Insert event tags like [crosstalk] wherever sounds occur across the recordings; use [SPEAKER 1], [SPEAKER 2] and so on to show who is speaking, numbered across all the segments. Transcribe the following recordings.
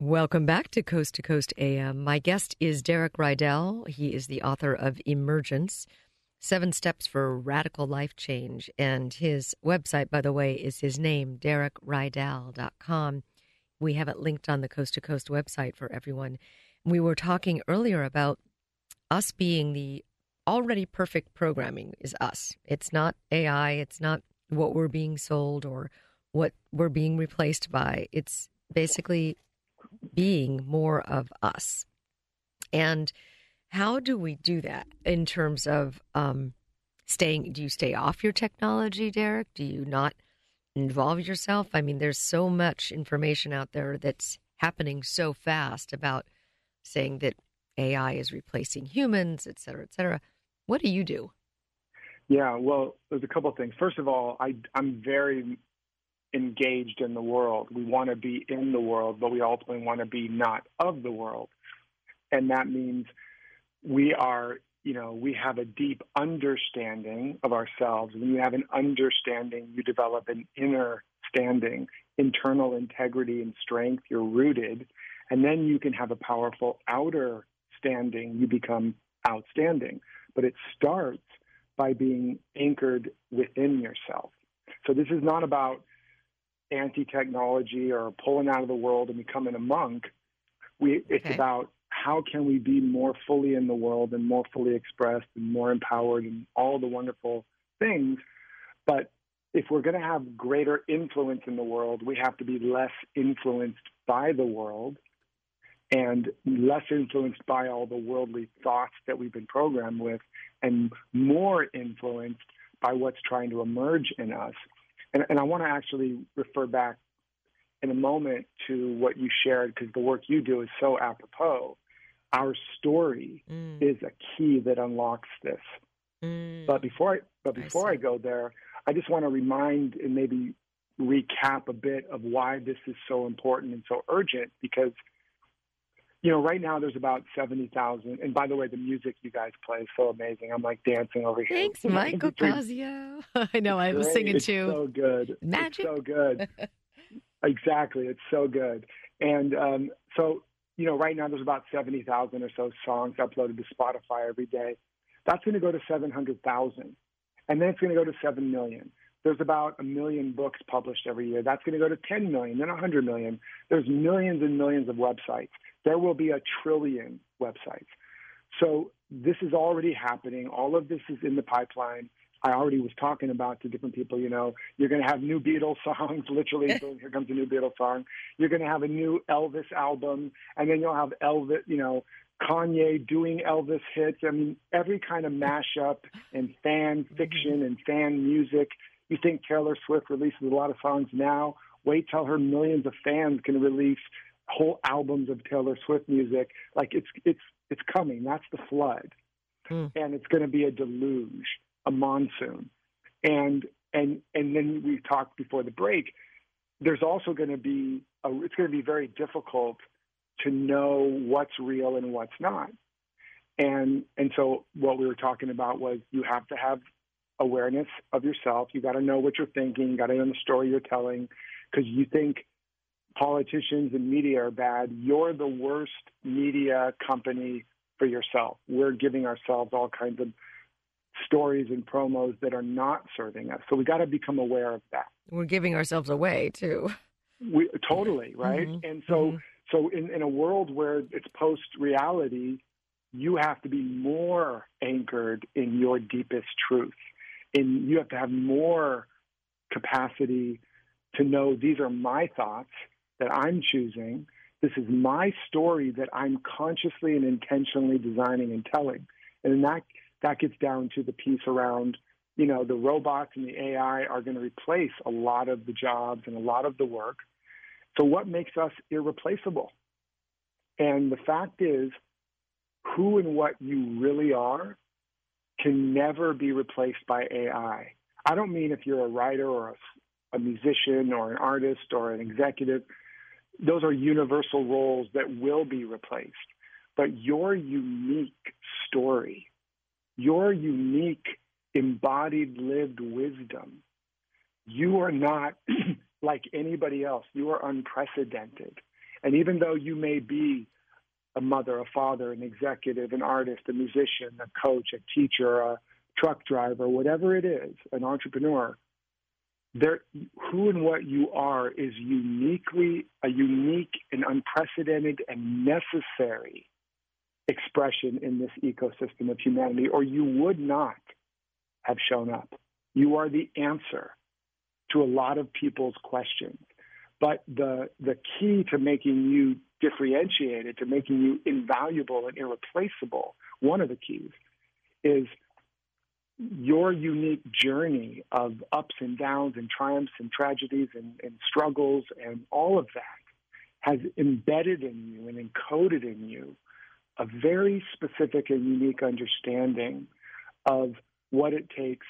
[SPEAKER 1] Welcome back to Coast to Coast AM. My guest is Derek Rydall. He is the author of Emergence Seven Steps for Radical Life Change. And his website, by the way, is his name, derekrydall.com. We have it linked on the Coast to Coast website for everyone. We were talking earlier about us being the already perfect programming is us. It's not AI, it's not what we're being sold or what we're being replaced by. It's basically being more of us. And how do we do that in terms of um, staying? Do you stay off your technology, Derek? Do you not involve yourself? I mean, there's so much information out there that's happening so fast about saying that AI is replacing humans, et cetera, et cetera. What do you do?
[SPEAKER 2] Yeah, well, there's a couple of things. First of all, I, I'm very engaged in the world. We want to be in the world, but we ultimately want to be not of the world. And that means we are, you know, we have a deep understanding of ourselves. When you have an understanding, you develop an inner standing, internal integrity and strength. You're rooted. And then you can have a powerful outer standing. You become outstanding. But it starts by being anchored within yourself. So this is not about anti technology or pulling out of the world and becoming a monk. We, it's okay. about how can we be more fully in the world and more fully expressed and more empowered and all the wonderful things. But if we're going to have greater influence in the world, we have to be less influenced by the world and less influenced by all the worldly thoughts that we've been programmed with and more influenced by what's trying to emerge in us. And, and I want to actually refer back in a moment to what you shared because the work you do is so apropos. Our story mm. is a key that unlocks this. Mm. But before I but before I, I go there, I just want to remind and maybe recap a bit of why this is so important and so urgent because you know, right now there's about 70,000. And by the way, the music you guys play is so amazing. I'm like dancing over here.
[SPEAKER 1] Thanks, Michael Casio. [laughs] I know, I was singing
[SPEAKER 2] it's
[SPEAKER 1] too.
[SPEAKER 2] so good.
[SPEAKER 1] Magic.
[SPEAKER 2] It's so good. [laughs] exactly. It's so good. And um, so, you know, right now there's about 70,000 or so songs uploaded to Spotify every day. That's going to go to 700,000. And then it's going to go to 7 million. There's about a million books published every year. That's going to go to 10 million, then 100 million. There's millions and millions of websites. There will be a trillion websites. So this is already happening. All of this is in the pipeline. I already was talking about to different people, you know, you're going to have new Beatles [laughs] songs, literally, here comes a new Beatles song. You're going to have a new Elvis album, and then you'll have Elvis, you know, Kanye doing Elvis hits. I mean, every kind of mashup and fan fiction and fan music. You think Taylor Swift releases a lot of songs now? Wait till her millions of fans can release whole albums of Taylor Swift music. Like it's it's it's coming. That's the flood, mm. and it's going to be a deluge, a monsoon, and and and then we talked before the break. There's also going to be a, it's going to be very difficult to know what's real and what's not. And and so what we were talking about was you have to have awareness of yourself. You got to know what you're thinking. You got to know the story you're telling because you think politicians and media are bad. You're the worst media company for yourself. We're giving ourselves all kinds of stories and promos that are not serving us. So we got to become aware of that.
[SPEAKER 1] We're giving ourselves away too.
[SPEAKER 2] We totally right. Mm-hmm. And so mm-hmm. so in, in a world where it's post reality, you have to be more anchored in your deepest truth. And you have to have more capacity to know these are my thoughts that I'm choosing. This is my story that I'm consciously and intentionally designing and telling. And that that gets down to the piece around, you know, the robots and the AI are going to replace a lot of the jobs and a lot of the work. So what makes us irreplaceable? And the fact is, who and what you really are can never be replaced by AI. I don't mean if you're a writer or a, a musician or an artist or an executive those are universal roles that will be replaced. But your unique story, your unique embodied lived wisdom, you are not [clears throat] like anybody else. You are unprecedented. And even though you may be a mother, a father, an executive, an artist, a musician, a coach, a teacher, a truck driver, whatever it is, an entrepreneur, there, who and what you are is uniquely a unique and unprecedented and necessary expression in this ecosystem of humanity, or you would not have shown up. You are the answer to a lot of people's questions. But the the key to making you differentiated, to making you invaluable and irreplaceable, one of the keys is your unique journey of ups and downs and triumphs and tragedies and, and, struggles and all of that has embedded in you and encoded in you a very specific and unique understanding of what it takes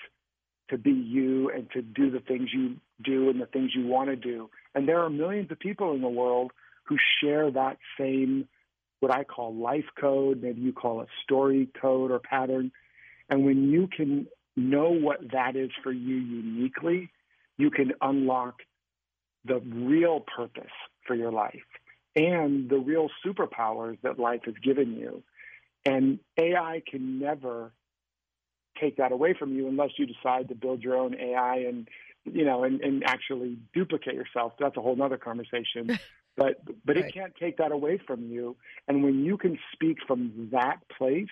[SPEAKER 2] to be you and to do the things you do and the things you want to do. And there are millions of people in the world who share that same, what I call life code, maybe you call it story code or pattern and when you can know what that is for you uniquely, you can unlock the real purpose for your life and the real superpowers that life has given you. And AI can never take that away from you unless you decide to build your own AI and you know and, and actually duplicate yourself. That's a whole other conversation. [laughs] but but right. it can't take that away from you. And when you can speak from that place,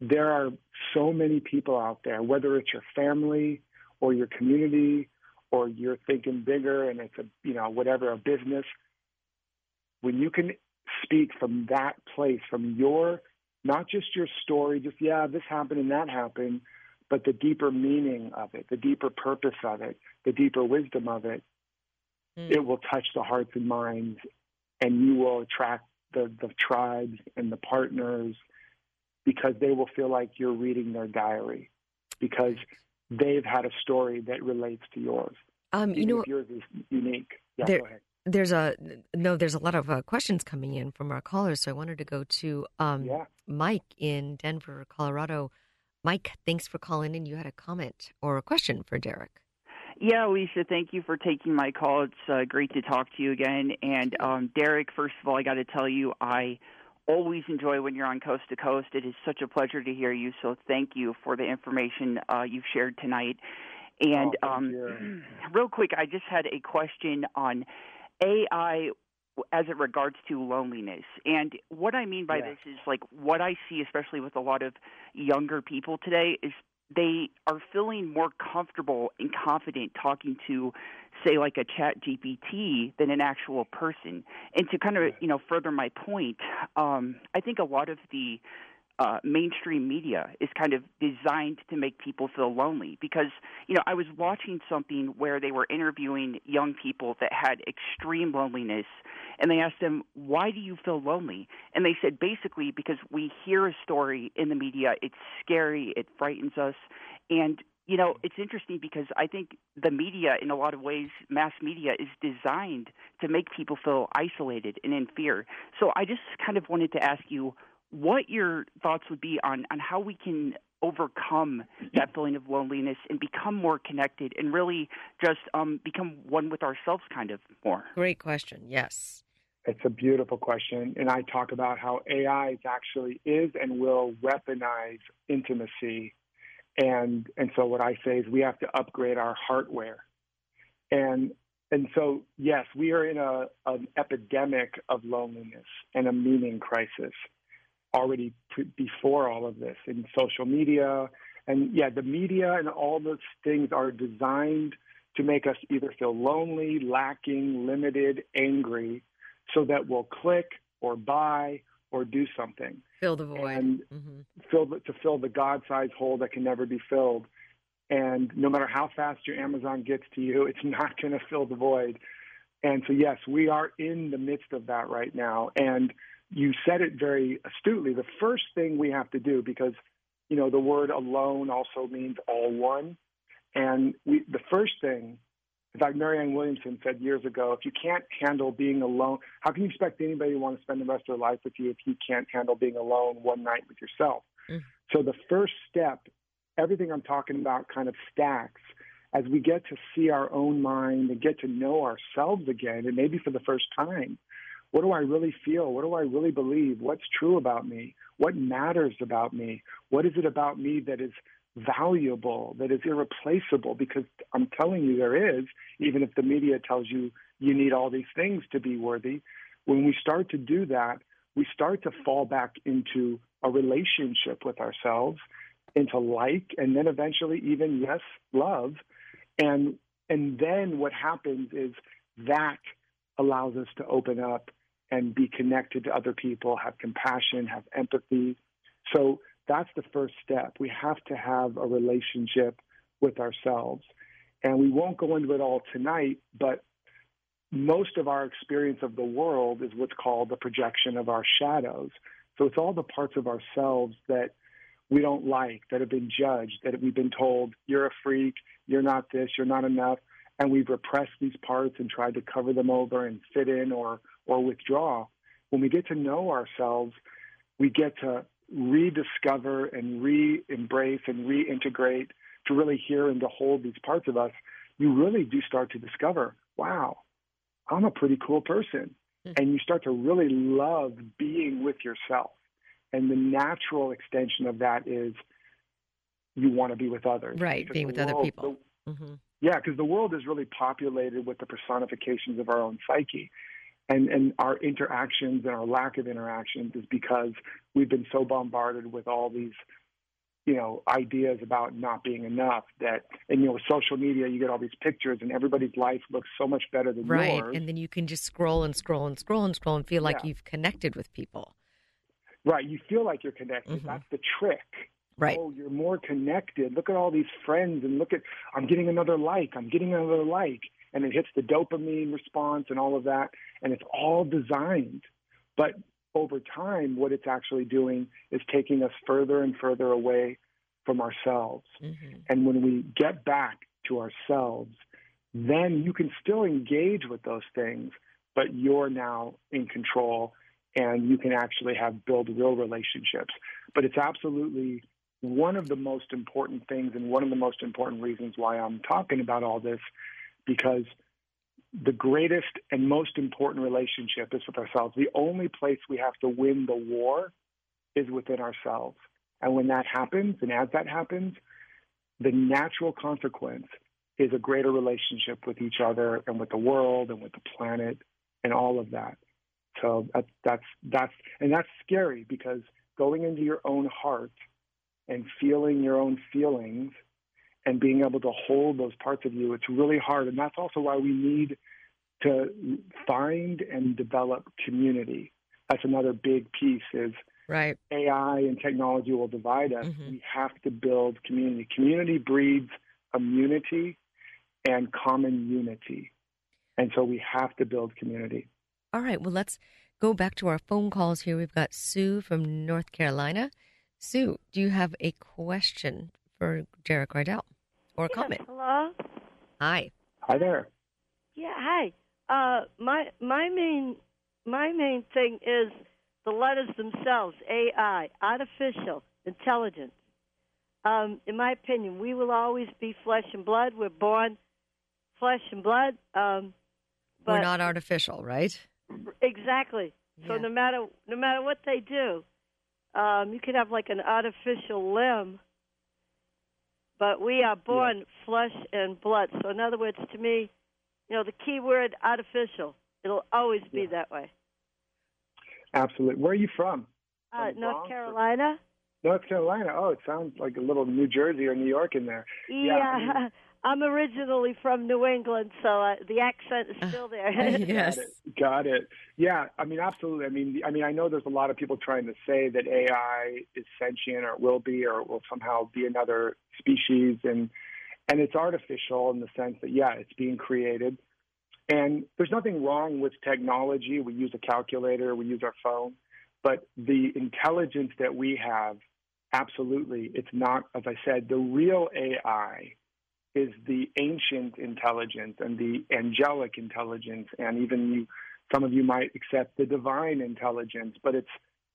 [SPEAKER 2] there are so many people out there, whether it's your family or your community or you're thinking bigger and it's a, you know, whatever, a business. When you can speak from that place, from your, not just your story, just, yeah, this happened and that happened, but the deeper meaning of it, the deeper purpose of it, the deeper wisdom of it, mm. it will touch the hearts and minds and you will attract the, the tribes and the partners because they will feel like you're reading their diary because they've had a story that relates to yours.
[SPEAKER 1] Um, you know,
[SPEAKER 2] yours is unique. Yeah,
[SPEAKER 1] there, there's a no. There's a lot of uh, questions coming in from our callers, so I wanted to go to um,
[SPEAKER 2] yeah.
[SPEAKER 1] Mike in Denver, Colorado. Mike, thanks for calling in. You had a comment or a question for Derek.
[SPEAKER 3] Yeah, Lisa, thank you for taking my call. It's uh, great to talk to you again. And um, Derek, first of all, I got to tell you, I always enjoy when you're on Coast to Coast. It is such a pleasure to hear you. So thank you for the information uh, you've shared tonight. And
[SPEAKER 2] oh,
[SPEAKER 3] um, [clears throat] real quick, I just had a question on AI as it regards to loneliness. And what I mean by
[SPEAKER 2] yeah.
[SPEAKER 3] this is like what I see, especially with a lot of younger people today, is they are feeling more comfortable and confident talking to say like a chat gpt than an actual person and to kind of you know further my point um, i think a lot of the uh, mainstream media is kind of designed to make people feel lonely because you know I was watching something where they were interviewing young people that had extreme loneliness and they asked them why do you feel lonely and they said basically because we hear a story in the media it's scary it frightens us and you know, it's interesting because I think the media, in a lot of ways, mass media is designed to make people feel isolated and in fear. So I just kind of wanted to ask you what your thoughts would be on, on how we can overcome that feeling of loneliness and become more connected and really just um, become one with ourselves kind of more.
[SPEAKER 1] Great question. Yes.
[SPEAKER 2] It's a beautiful question. And I talk about how AI actually is and will weaponize intimacy and and so what I say is we have to upgrade our hardware. And and so yes, we are in a an epidemic of loneliness and a meaning crisis already pre- before all of this in social media and yeah, the media and all those things are designed to make us either feel lonely, lacking, limited, angry, so that we'll click or buy or do something.
[SPEAKER 1] Fill the void.
[SPEAKER 2] And mm-hmm. fill the, to fill the God-sized hole that can never be filled. And no matter how fast your Amazon gets to you, it's [laughs] not going to fill the void. And so, yes, we are in the midst of that right now. And you said it very astutely. The first thing we have to do, because you know the word alone also means all one, and we, the first thing in fact, Marianne Williamson said years ago, if you can't handle being alone, how can you expect anybody to want to spend the rest of their life with you if you can't handle being alone one night with yourself? Mm. So the first step, everything I'm talking about kind of stacks as we get to see our own mind and get to know ourselves again, and maybe for the first time, what do I really feel? What do I really believe? What's true about me? What matters about me? What is it about me that is valuable, that is irreplaceable? Because I'm telling you, there is, even if the media tells you you need all these things to be worthy. When we start to do that, we start to fall back into a relationship with ourselves, into like, and then eventually even, yes, love. And, and then what happens is that allows us to open up and be connected to other people, have compassion, have empathy. So that's the first step. We have to have a relationship with ourselves. And we won't go into it all tonight, but most of our experience of the world is what's called the projection of our shadows. So it's all the parts of ourselves that we don't like, that have been judged, that we've been told, you're a freak, you're not this, you're not enough. And we've repressed these parts and tried to cover them over and fit in or, or withdraw. When we get to know ourselves, we get to rediscover and re embrace and reintegrate to really hear and to hold these parts of us. You really do start to discover, wow, I'm a pretty cool person. Mm-hmm. And you start to really love being with yourself. And the natural extension of that is you want to be with others.
[SPEAKER 1] Right, being with world, other people. The, mm-hmm.
[SPEAKER 2] Yeah, because the world is really populated with the personifications of our own psyche. And, and our interactions and our lack of interactions is because we've been so bombarded with all these you know ideas about not being enough that and you know with social media you get all these pictures and everybody's life looks so much better than
[SPEAKER 1] right.
[SPEAKER 2] yours
[SPEAKER 1] and then you can just scroll and scroll and scroll and scroll and feel like yeah. you've connected with people
[SPEAKER 2] right you feel like you're connected mm-hmm. that's the trick
[SPEAKER 1] right
[SPEAKER 2] oh you're more connected look at all these friends and look at i'm getting another like i'm getting another like and it hits the dopamine response and all of that and it's all designed but over time, what it's actually doing is taking us further and further away from ourselves. Mm-hmm. And when we get back to ourselves, then you can still engage with those things, but you're now in control and you can actually have build real relationships. But it's absolutely one of the most important things and one of the most important reasons why I'm talking about all this because the greatest and most important relationship is with ourselves. The only place we have to win the war is within ourselves. And when that happens, and as that happens, the natural consequence is a greater relationship with each other and with the world and with the planet and all of that. So that's that's that's and that's scary because going into your own heart and feeling your own feelings and being able to hold those parts of you, it's really hard. And that's also why we need to find and develop community. That's another big piece is
[SPEAKER 1] right.
[SPEAKER 2] AI and technology will divide us. Mm-hmm. We have to build community. Community breeds immunity and common unity. And so we have to build community.
[SPEAKER 1] All right. Well, let's go back to our phone calls here. We've got Sue from North Carolina. Sue, do you have a question for Derek Rydall? Or a comment.
[SPEAKER 4] Hello.
[SPEAKER 1] Hi.
[SPEAKER 2] Hi there.
[SPEAKER 4] Yeah. Hi. Uh, my my main my main thing is the letters themselves. AI, artificial intelligence. Um, in my opinion, we will always be flesh and blood. We're born flesh and blood. Um, but
[SPEAKER 1] We're not artificial, right?
[SPEAKER 4] Exactly. Yeah. So no matter no matter what they do, um, you could have like an artificial limb but we are born yeah. flesh and blood. So, in other words, to me, you know, the key word artificial. It'll always be yeah. that way.
[SPEAKER 2] Absolutely. Where are you from?
[SPEAKER 4] Uh, North Carolina.
[SPEAKER 2] Or? North Carolina. Oh, it sounds like a little New Jersey or New York in there.
[SPEAKER 4] Yeah, yeah [laughs] I'm originally from New England, so uh, the accent is still there. [laughs]
[SPEAKER 1] yes,
[SPEAKER 2] got it. got it. Yeah, I mean, absolutely. I mean, I mean, I know there's a lot of people trying to say that AI is sentient or it will be or it will somehow be another species, and and it's artificial in the sense that yeah, it's being created. And there's nothing wrong with technology. We use a calculator, we use our phone, but the intelligence that we have, absolutely, it's not. As I said, the real AI is the ancient intelligence and the angelic intelligence, and even you, some of you might accept the divine intelligence, but it's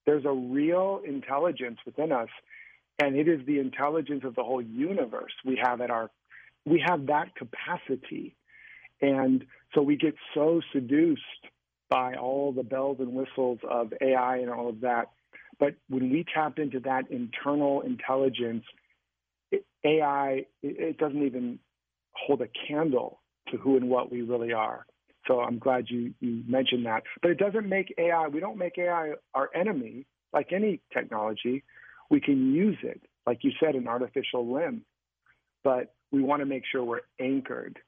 [SPEAKER 2] there's a real intelligence within us, and it is the intelligence of the whole universe we have at our we have that capacity. And so we get so seduced by all the bells and whistles of AI and all of that. But when we tap into that internal intelligence, AI, it, it doesn't even hold a candle to who and what we really are. So I'm glad you, you mentioned that. But it doesn't make AI, we don't make AI our enemy like any technology. We can use it, like you said, an artificial limb. But we want to make sure we're anchored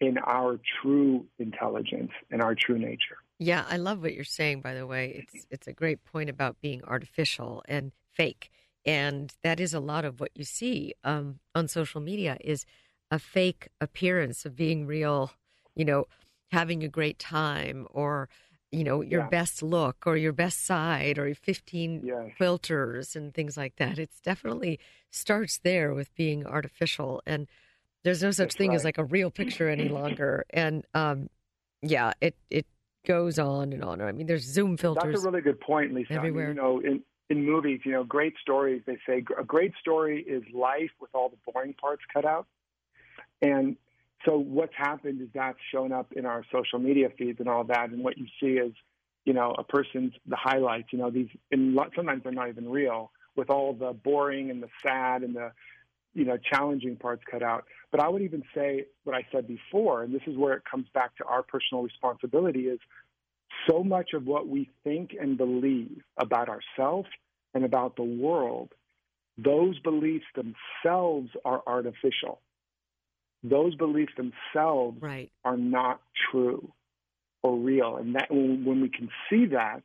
[SPEAKER 2] in our true intelligence and our true nature.
[SPEAKER 1] Yeah, I love what you're saying. By the way, it's it's a great point about being artificial and fake, and that is a lot of what you see um, on social media is a fake appearance of being real. You know, having a great time or you know your yeah. best look or your best side or 15 yes. filters and things like that it's definitely starts there with being artificial and there's no such That's thing right. as like a real picture any longer and um yeah it it goes on and on i mean there's zoom filters
[SPEAKER 2] That's a really good point lisa
[SPEAKER 1] everywhere
[SPEAKER 2] I mean, you know in in movies you know great stories they say a great story is life with all the boring parts cut out and so what's happened is that's shown up in our social media feeds and all that, and what you see is, you know, a person's the highlights. You know, these and sometimes they're not even real, with all the boring and the sad and the, you know, challenging parts cut out. But I would even say what I said before, and this is where it comes back to our personal responsibility: is so much of what we think and believe about ourselves and about the world, those beliefs themselves are artificial those beliefs themselves
[SPEAKER 1] right.
[SPEAKER 2] are not true or real. And that when we can see that,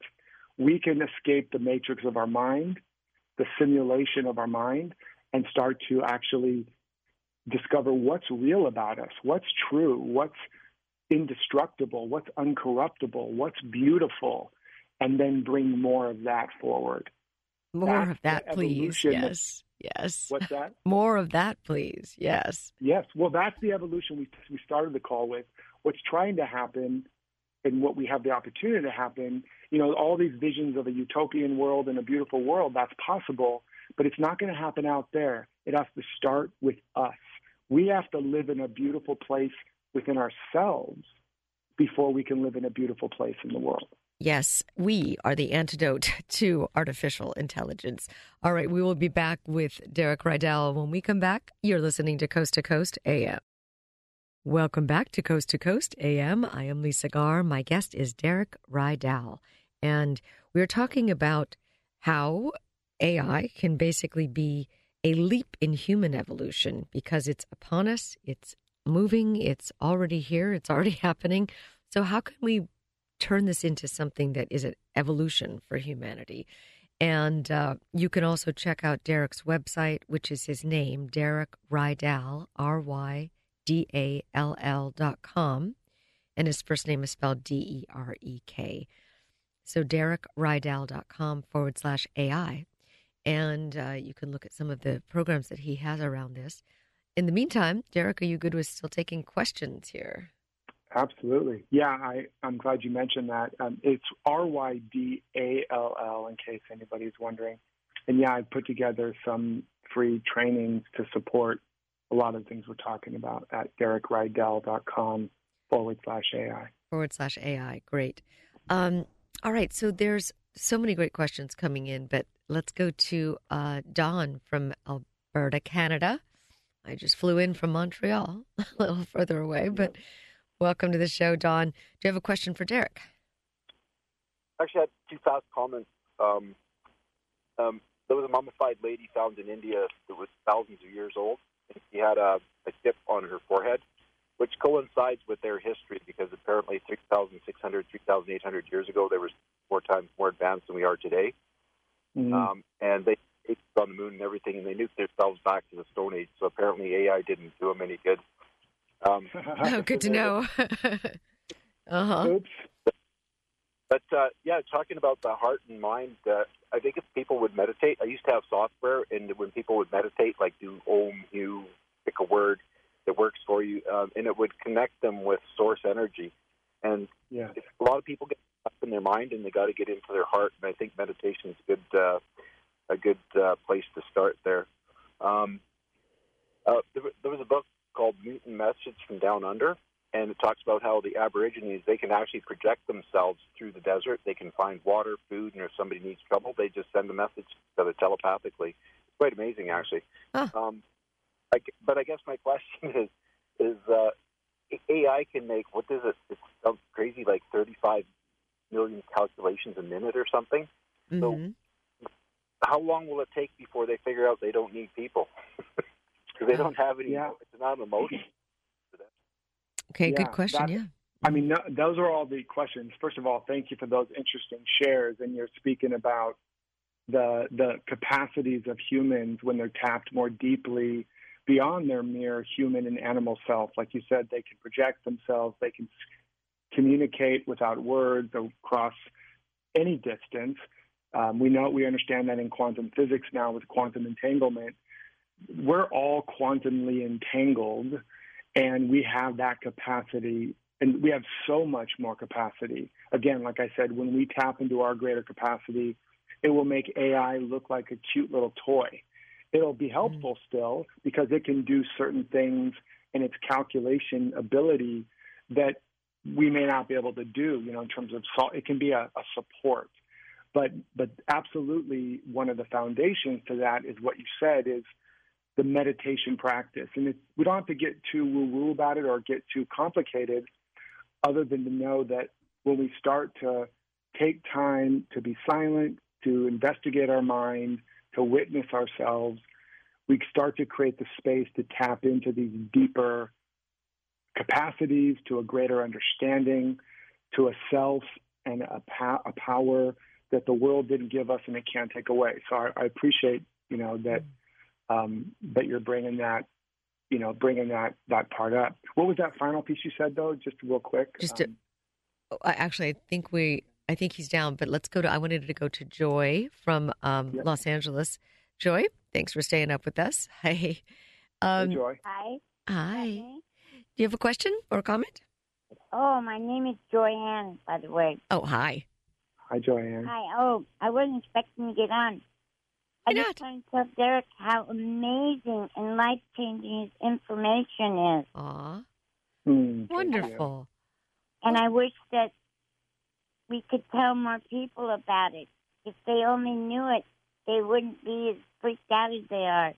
[SPEAKER 2] we can escape the matrix of our mind, the simulation of our mind, and start to actually discover what's real about us, what's true, what's indestructible, what's uncorruptible, what's beautiful, and then bring more of that forward.
[SPEAKER 1] More That's of that, please. Yes. Yes.
[SPEAKER 2] What's that? [laughs]
[SPEAKER 1] More of that, please. Yes.
[SPEAKER 2] Yes. Well, that's the evolution we we started the call with. What's trying to happen, and what we have the opportunity to happen. You know, all these visions of a utopian world and a beautiful world. That's possible, but it's not going to happen out there. It has to start with us. We have to live in a beautiful place within ourselves before we can live in a beautiful place in the world.
[SPEAKER 1] Yes, we are the antidote [laughs] to artificial intelligence. All right, we will be back with Derek Rydall. When we come back, you're listening to Coast to Coast AM. Welcome back to Coast to Coast AM. I am Lisa Garr. My guest is Derek Rydall. And we're talking about how AI can basically be a leap in human evolution because it's upon us, it's moving, it's already here, it's already [laughs] happening. So, how can we turn this into something that is an evolution for humanity. And uh, you can also check out Derek's website, which is his name, Derek Rydall, R Y D A L L dot com. And his first name is spelled D E R E K. So com forward slash AI. And uh, you can look at some of the programs that he has around this. In the meantime, Derek, are you good with still taking questions here?
[SPEAKER 2] Absolutely. Yeah, I, I'm glad you mentioned that. Um, it's R Y D A L L, in case anybody's wondering. And yeah, I put together some free trainings to support a lot of things we're talking about at derekrydall.com forward slash AI.
[SPEAKER 1] Forward slash AI. Great. Um, all right. So there's so many great questions coming in, but let's go to uh, Don from Alberta, Canada. I just flew in from Montreal, [laughs] a little further away, but. Welcome to the show, Don. Do you have a question for Derek?
[SPEAKER 5] Actually, I had two fast comments. Um, um, there was a mummified lady found in India that was thousands of years old, and she had a, a tip on her forehead, which coincides with their history because apparently 3,600, 3,800 years ago, they were four times more advanced than we are today. Mm-hmm. Um, and they on the moon and everything, and they nuked themselves back to the Stone Age. So apparently, AI didn't do them any good.
[SPEAKER 1] Um, [laughs] [laughs] oh, good to know. [laughs] uh huh. Oops.
[SPEAKER 5] But uh, yeah, talking about the heart and mind, uh, I think if people would meditate, I used to have software, and when people would meditate, like do Om, you pick a word that works for you, um, and it would connect them with source energy. And yeah. a lot of people get up in their mind, and they got to get into their heart. And I think meditation is good, uh, a good uh, place to start there. Um, uh, there, there was a book called Mutant Message from Down Under, and it talks about how the Aborigines they can actually project themselves through the desert. They can find water, food, and if somebody needs trouble, they just send a message to telepathically. It's quite amazing, actually.
[SPEAKER 1] Huh.
[SPEAKER 5] Um, I, but I guess my [laughs] question is is uh, AI can make what does it? It's some crazy like 35 million calculations a minute or something. So
[SPEAKER 1] Mhm.
[SPEAKER 5] How long will it take before they figure out they don't need people? [laughs] Because they don't have any.
[SPEAKER 2] Yeah.
[SPEAKER 5] It's not an emotion.
[SPEAKER 1] Okay,
[SPEAKER 2] Yeah,
[SPEAKER 1] good question. Yeah.
[SPEAKER 2] I mean, no, those are all the questions. First of all, thank you for those interesting shares. And you're speaking about the the capacities of humans when they're tapped more deeply beyond their mere human and animal self. Like you said, they can project themselves. They can communicate without words across any distance. Um, we know we understand that in quantum physics now with quantum entanglement. We're all quantumly entangled, and we have that capacity and we have so much more capacity. Again, like I said, when we tap into our greater capacity, it will make AI look like a cute little toy. It'll be helpful still because it can do certain things in its calculation ability that we may not be able to do, you know, in terms of sol- it can be a, a support. But but absolutely one of the foundations to that is what you said is the meditation practice. And it, we don't have to get too woo woo about it or get too complicated, other than to know that when we start to take time to be silent, to investigate our mind, to witness ourselves, we start to create the space to tap into these deeper capacities, to a greater understanding, to a self and a, pa- a power that the world didn't give us and it can't take away. So I, I appreciate, you know, that um, that you're bringing that, you know, bringing that that part up. What was that final piece you said though? Just real quick.
[SPEAKER 1] Just to-
[SPEAKER 2] Um,
[SPEAKER 1] Oh, actually, I think we, I think he's down, but let's go to, I wanted to go to Joy from um,
[SPEAKER 2] Yep.
[SPEAKER 1] Los Angeles. Joy, thanks for staying up with us. [laughs] Hey. Um,
[SPEAKER 2] Joy.
[SPEAKER 6] Hi.
[SPEAKER 1] hi. Do you have a question or a comment?
[SPEAKER 6] Oh, my name is Joyanne, by the way.
[SPEAKER 1] Oh, hi.
[SPEAKER 2] Hi, Joanne.
[SPEAKER 6] Hi. Oh, I wasn't expecting to get on. I
[SPEAKER 1] Why
[SPEAKER 6] just want to tell Derek how amazing and life changing his information is.
[SPEAKER 1] Aw,
[SPEAKER 2] hmm, thank you.
[SPEAKER 1] wonderful.
[SPEAKER 6] And I wish that we could tell more people about it. If they only knew it, they wouldn't be as freaked out as they are.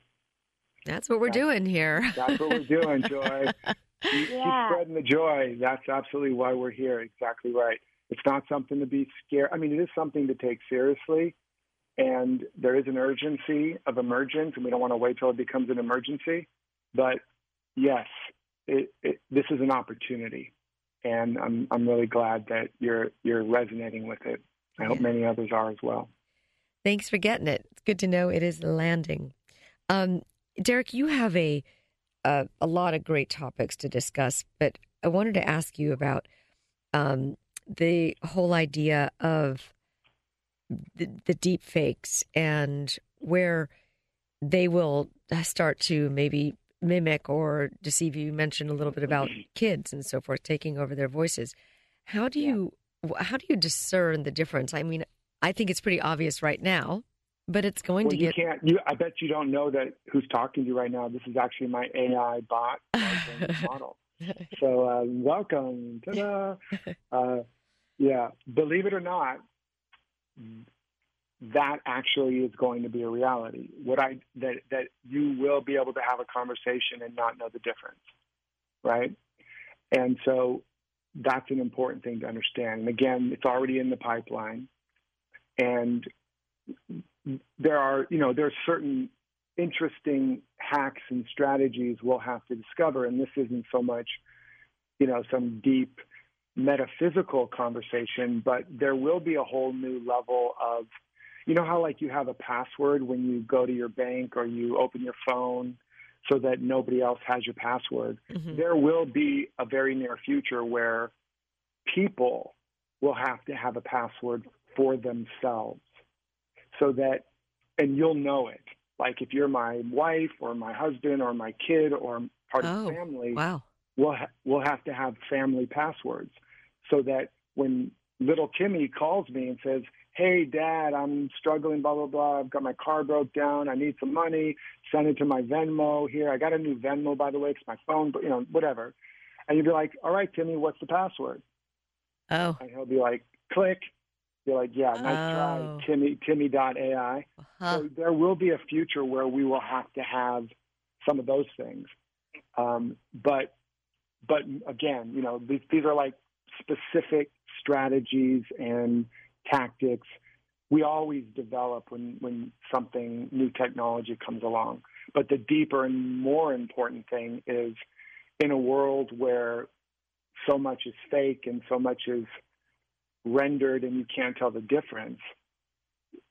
[SPEAKER 1] That's what we're doing here.
[SPEAKER 2] That's what we're doing, Joy. [laughs] Keep,
[SPEAKER 6] Yeah.
[SPEAKER 2] keep spreading the joy. That's absolutely why we're here. Exactly right. It's not something to be scared. I mean, it is something to take seriously, and there is an urgency of emergence, and we don't want to wait till it becomes an emergency. But yes, it, it, this is an opportunity, and I'm I'm really glad that you're you're resonating with it. I hope many others are as well.
[SPEAKER 1] Thanks for getting it. It's good to know it is landing. Um, Derek, you have a, a a lot of great topics to discuss, but I wanted to ask you about um, the whole idea of the, the deep fakes and where they will start to maybe mimic or deceive you. You mentioned a little bit about kids and so forth taking over their voices. How do you how do you discern the difference? I mean, I think it's pretty obvious right now, but it's going
[SPEAKER 2] Well,
[SPEAKER 1] to
[SPEAKER 2] you
[SPEAKER 1] get.
[SPEAKER 2] can't. You, I bet you don't know that who's talking to you right now. This is actually my AI bot [laughs] model. [laughs] So uh, welcome. Ta-da. [laughs] Uh, yeah, believe it or not, that actually is going to be a reality. What I that that you will be able to have a conversation and not know the difference, right? And so that's an important thing to understand. And again, it's already in the pipeline, and there are you know there are certain interesting hacks and strategies we'll have to discover. And this isn't so much you know some deep metaphysical conversation, but there will be a whole new level of, you know, how like you have a password when you go to your bank or you open your phone so that nobody else has your password.
[SPEAKER 1] Mhm.
[SPEAKER 2] There will be a very near future where people will have to have a password for themselves so that, and you'll know it. Like if you're my wife or my husband or my kid or part of
[SPEAKER 1] Oh,
[SPEAKER 2] the family,
[SPEAKER 1] Wow.
[SPEAKER 2] we'll ha- we'll have to have family passwords so that when little Timmy calls me and says, "Hey, Dad, I'm struggling. Blah blah blah. I've got my car broke down. I need some money. Send it to my Venmo. Here, I got a new Venmo by the way. It's my phone, but you know, whatever." And you'd be like, "All right, Timmy, what's the password?"
[SPEAKER 1] Oh.
[SPEAKER 2] And he'll be like, "Click." You're like, "Yeah, nice
[SPEAKER 1] Oh.
[SPEAKER 2] try, Timmy. Timmy.ai."
[SPEAKER 1] Huh.
[SPEAKER 2] So there will be a future where we will have to have some of those things. Um, but but again, you know, these, these are like specific strategies and tactics we always develop when, when something new technology comes along. But the deeper and more important thing is in a world where so much is fake and so much is rendered and you can't tell the difference,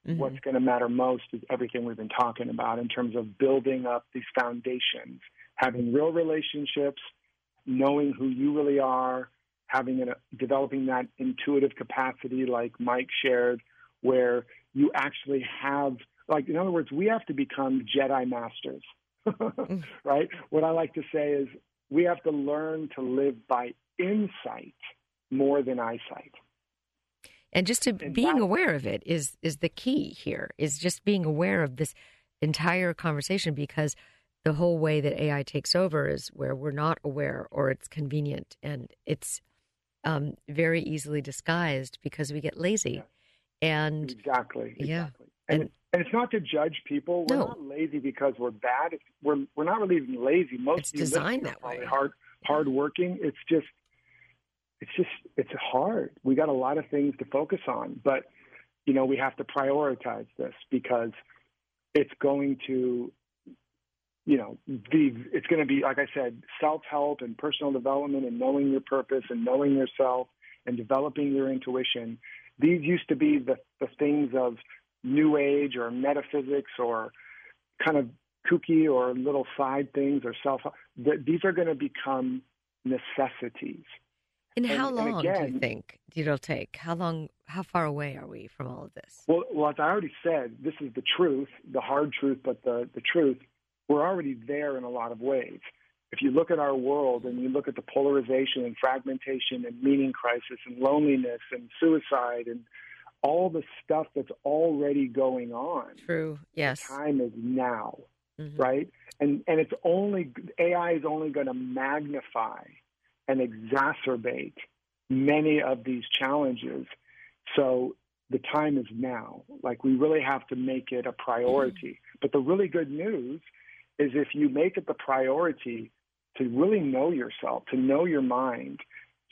[SPEAKER 1] Mhm.
[SPEAKER 2] what's going to matter most is everything we've been talking about in terms of building up these foundations, having real relationships, knowing who you really are, having a, developing that intuitive capacity like Mike shared, where you actually have, like, in other words, we have to become Jedi masters, [laughs] right? What I like to say is we have to learn to live by insight more than eyesight.
[SPEAKER 1] And just to
[SPEAKER 2] And
[SPEAKER 1] being
[SPEAKER 2] that-
[SPEAKER 1] aware of it is is the key here. Is just being aware of this entire conversation because the whole way that AI takes over is where we're not aware or it's convenient and it's um, very easily disguised because we get lazy. And
[SPEAKER 2] Exactly.
[SPEAKER 1] Yeah.
[SPEAKER 2] And,
[SPEAKER 1] And-
[SPEAKER 2] and it's not to judge people. We're
[SPEAKER 1] No.
[SPEAKER 2] not lazy because we're bad. It's, we're we're not really even lazy. Most
[SPEAKER 1] It's designed that way.
[SPEAKER 2] Hard hard working. It's just it's just it's hard. We got a lot of things to focus on, but you know we have to prioritize this because it's going to you know be it's going to be like I said self help and personal development and knowing your purpose and knowing yourself and developing your intuition. These used to be the, the things of new age or metaphysics or kind of kooky or little side things or self. th- These are going to become necessities.
[SPEAKER 1] and
[SPEAKER 2] And-
[SPEAKER 1] how long do you think it'll take? How long? How far away are we from all of this?
[SPEAKER 2] Well, well, as I already said, this is the truth, the hard truth, but the, the truth. We're already there in a lot of ways. If you look at our world and you look at the polarization and fragmentation and meaning crisis and loneliness and suicide and all the stuff that's already going on,
[SPEAKER 1] True. Yes.
[SPEAKER 2] time is now.
[SPEAKER 1] Mhm.
[SPEAKER 2] right? And and it's only AI is only going to magnify and exacerbate many of these challenges. So the time is now. Like we really have to make it a priority. But the really good news is if you make it the priority to really know yourself, to know your mind,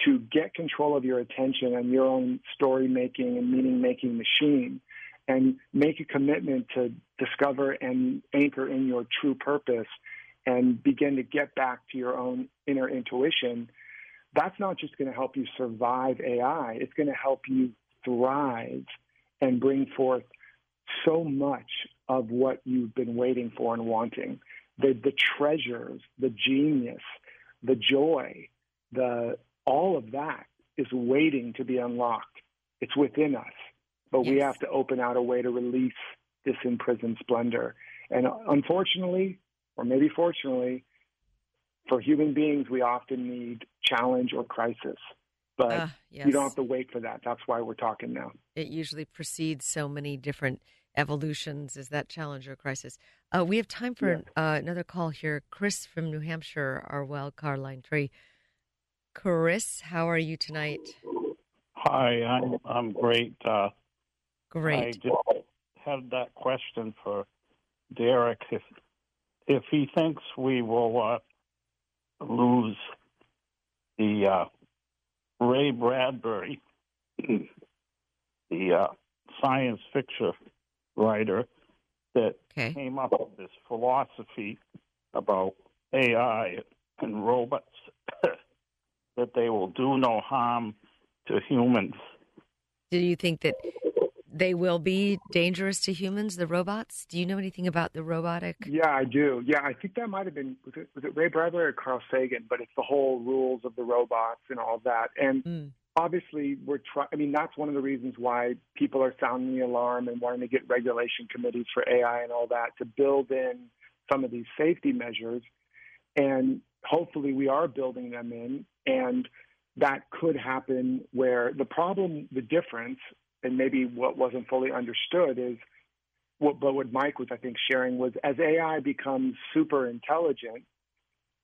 [SPEAKER 2] to get control of your attention and your own story making and meaning making machine, and make a commitment to discover and anchor in your true purpose and begin to get back to your own inner intuition, that's not just going to help you survive AI, it's going to help you thrive and bring forth so much of what you've been waiting for and wanting. The, the treasures, the genius, the joy, the all of that is waiting to be unlocked. It's within us but we have to open out a way to release this imprisoned splendor. And unfortunately, or maybe fortunately, for human beings, we often need challenge or crisis. But
[SPEAKER 1] Ah, yes.
[SPEAKER 2] you don't have to wait for that. That's why we're talking now.
[SPEAKER 1] it usually precedes so many different evolutions is that challenge or crisis. Uh, we have time for uh, another call here. Chris from New Hampshire, our wild card line three. Chris, how are you tonight?
[SPEAKER 7] Hi, I'm I'm great. Uh, I just had that question for Derek. If if he thinks we will uh, lose the uh, Ray Bradbury, [clears throat] the uh, science fiction writer that
[SPEAKER 1] Okay.
[SPEAKER 7] came up with this philosophy about AI and robots [coughs] that they will do no harm to humans.
[SPEAKER 1] Do you think that they will be dangerous to humans, the robots? Do you know anything about the robotic?
[SPEAKER 2] Yeah, I do. Yeah, I think that might have been was it, was it Ray Bradbury or Carl Sagan? But it's the whole rules of the robots and all that. And
[SPEAKER 1] Mm.
[SPEAKER 2] Obviously, we're trying. I mean, that's one of the reasons why people are sounding the alarm and wanting to get regulation committees for AI and all that to build in some of these safety measures. And hopefully, we are building them in. And that could happen where the problem, the difference, and maybe what wasn't fully understood is what, but what Mike was, I think, sharing was as AI becomes super intelligent,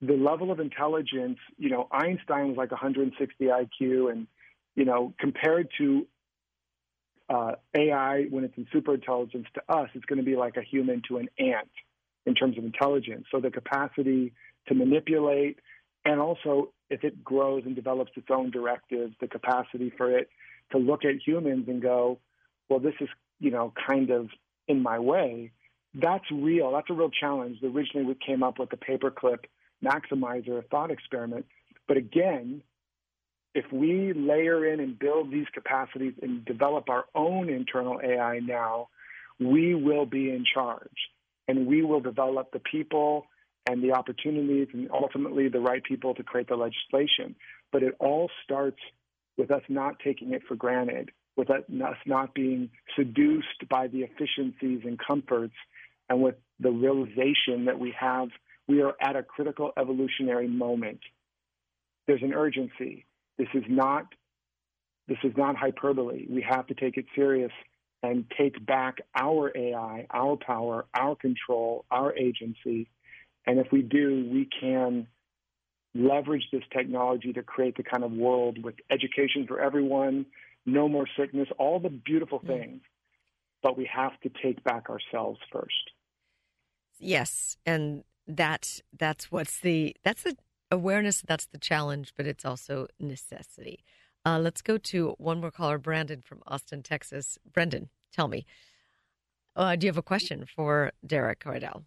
[SPEAKER 2] the level of intelligence, you know, Einstein was like 160 IQ, and, you know, compared to uh, AI when it's in super intelligence to us, it's going to be like a human to an ant in terms of intelligence. So the capacity to manipulate, and also if it grows and develops its own directives, the capacity for it to look at humans and go, well, this is, you know, kind of in my way. That's real. That's a real challenge. Originally, we came up with the paperclip maximizer thought experiment. But again, if we layer in and build these capacities and develop our own internal AI now, we will be in charge and we will develop the people and the opportunities and ultimately the right people to create the legislation. But it all starts with us not taking it for granted, with us not being seduced by the efficiencies and comforts, and with the realization that we have we are at a critical evolutionary moment. There's an urgency. This is not this is not hyperbole. We have to take it serious and take back our AI, our power, our control, our agency. And if we do, we can leverage this technology to create the kind of world with education for everyone, no more sickness, all the beautiful mm. things. But we have to take back ourselves first.
[SPEAKER 1] Yes, and that that's what's the that's the awareness that's the challenge, but it's also necessity. Uh, let's go to one more caller, Brandon from Austin, Texas. Brendan, tell me, uh, do you have a question for Derek Rydall?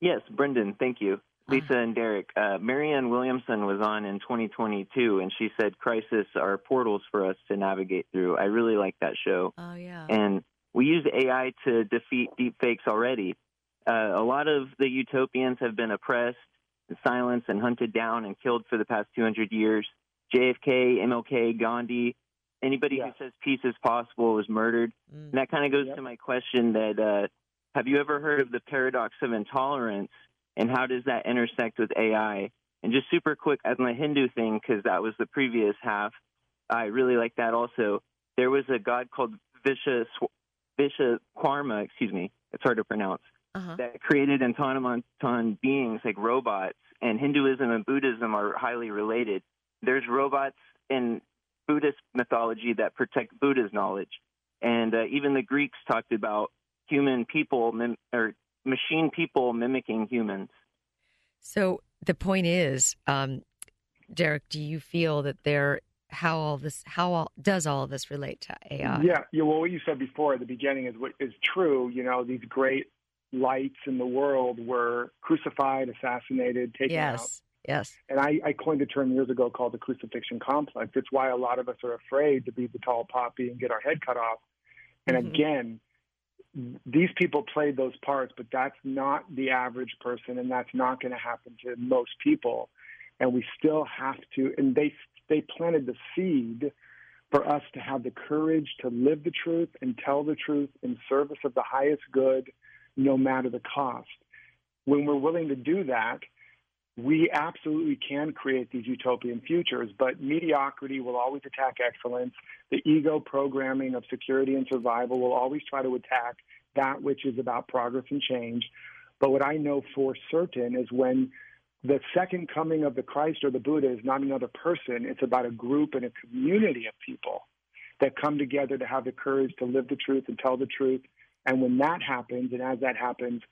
[SPEAKER 8] Yes, Brendan, thank you. Ah. Lisa and Derek, uh, Marianne Williamson was on in 2022, and she said crisis are portals for us to navigate through. I really like that show.
[SPEAKER 1] Oh, yeah.
[SPEAKER 8] And we use AI to defeat deepfakes already. Uh, a lot of the utopians have been oppressed, silenced, and hunted down and killed for the past 200 years. JFK, MLK, Gandhi, anybody yeah. who says peace is possible was murdered. Mm. And that kind of goes yep. to my question that uh, have you ever heard of the paradox of intolerance and how does that intersect with AI? And just super quick on the Hindu thing, because that was the previous half, I really like that also. There was a god called Visha, Visha Kwarma, excuse me, it's hard to pronounce uh-huh. that created automaton beings like robots. And Hinduism and Buddhism are highly related. There's robots in Buddhist mythology that protect Buddha's knowledge, and uh, even the Greeks talked about human people mim- or machine people mimicking humans.
[SPEAKER 1] So the point is, um, Derek, do you feel that there how all this how all, does all of this relate to AI?
[SPEAKER 2] Yeah, yeah. Well, what you said before at the beginning is what is true. You know, these great lights in the world were crucified, assassinated, taken
[SPEAKER 1] yes.
[SPEAKER 2] out.
[SPEAKER 1] Yes.
[SPEAKER 2] And I, I coined a term years ago called the crucifixion complex. It's why a lot of us are afraid to be the tall poppy and get our head cut off. And mm-hmm. again, these people played those parts, but that's not the average person, and that's not going to happen to most people. And we still have to, and they they planted the seed for us to have the courage to live the truth and tell the truth in service of the highest good no matter the cost. When we're willing to do that, we absolutely can create these utopian futures, but mediocrity will always attack excellence. The ego programming of security and survival will always try to attack that which is about progress and change. But what I know for certain is when the second coming of the Christ or the Buddha is not another person, it's about a group and a community of people that come together to have the courage to live the truth and tell the truth and when that happens, and as that happens,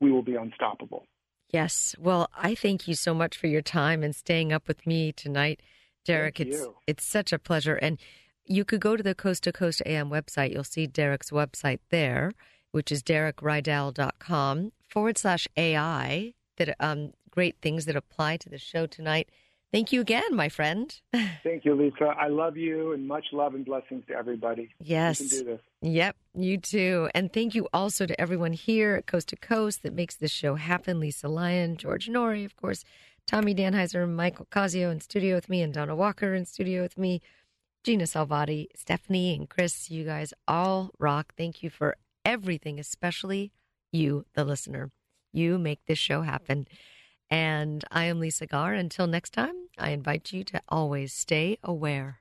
[SPEAKER 2] we will be unstoppable.
[SPEAKER 1] Yes. Well, I thank you so much for your time and staying up with me tonight, Derek.
[SPEAKER 2] Thank
[SPEAKER 1] it's
[SPEAKER 2] you.
[SPEAKER 1] it's such a pleasure. And you could go to the Coast to Coast AM website. You'll see Derek's website there, which is derekrydall.com forward slash AI. That um, great things that apply to the show tonight. Thank you again, my friend. [laughs]
[SPEAKER 2] Thank you, Lisa. I love you and much love and blessings to everybody.
[SPEAKER 1] Yes. Yep, you too. And thank you also to everyone here at Coast to Coast that makes this show happen. Lisa Lyon, George Noory, of course, Tommy Danheiser, Michael Casio in studio with me, and Donna Walker in studio with me, Gina Salvati, Stephanie, and Chris. You guys all rock. Thank you for everything, especially you, the listener. You make this show happen. And I am Lisa Garr. Until next time, I invite you to always stay aware.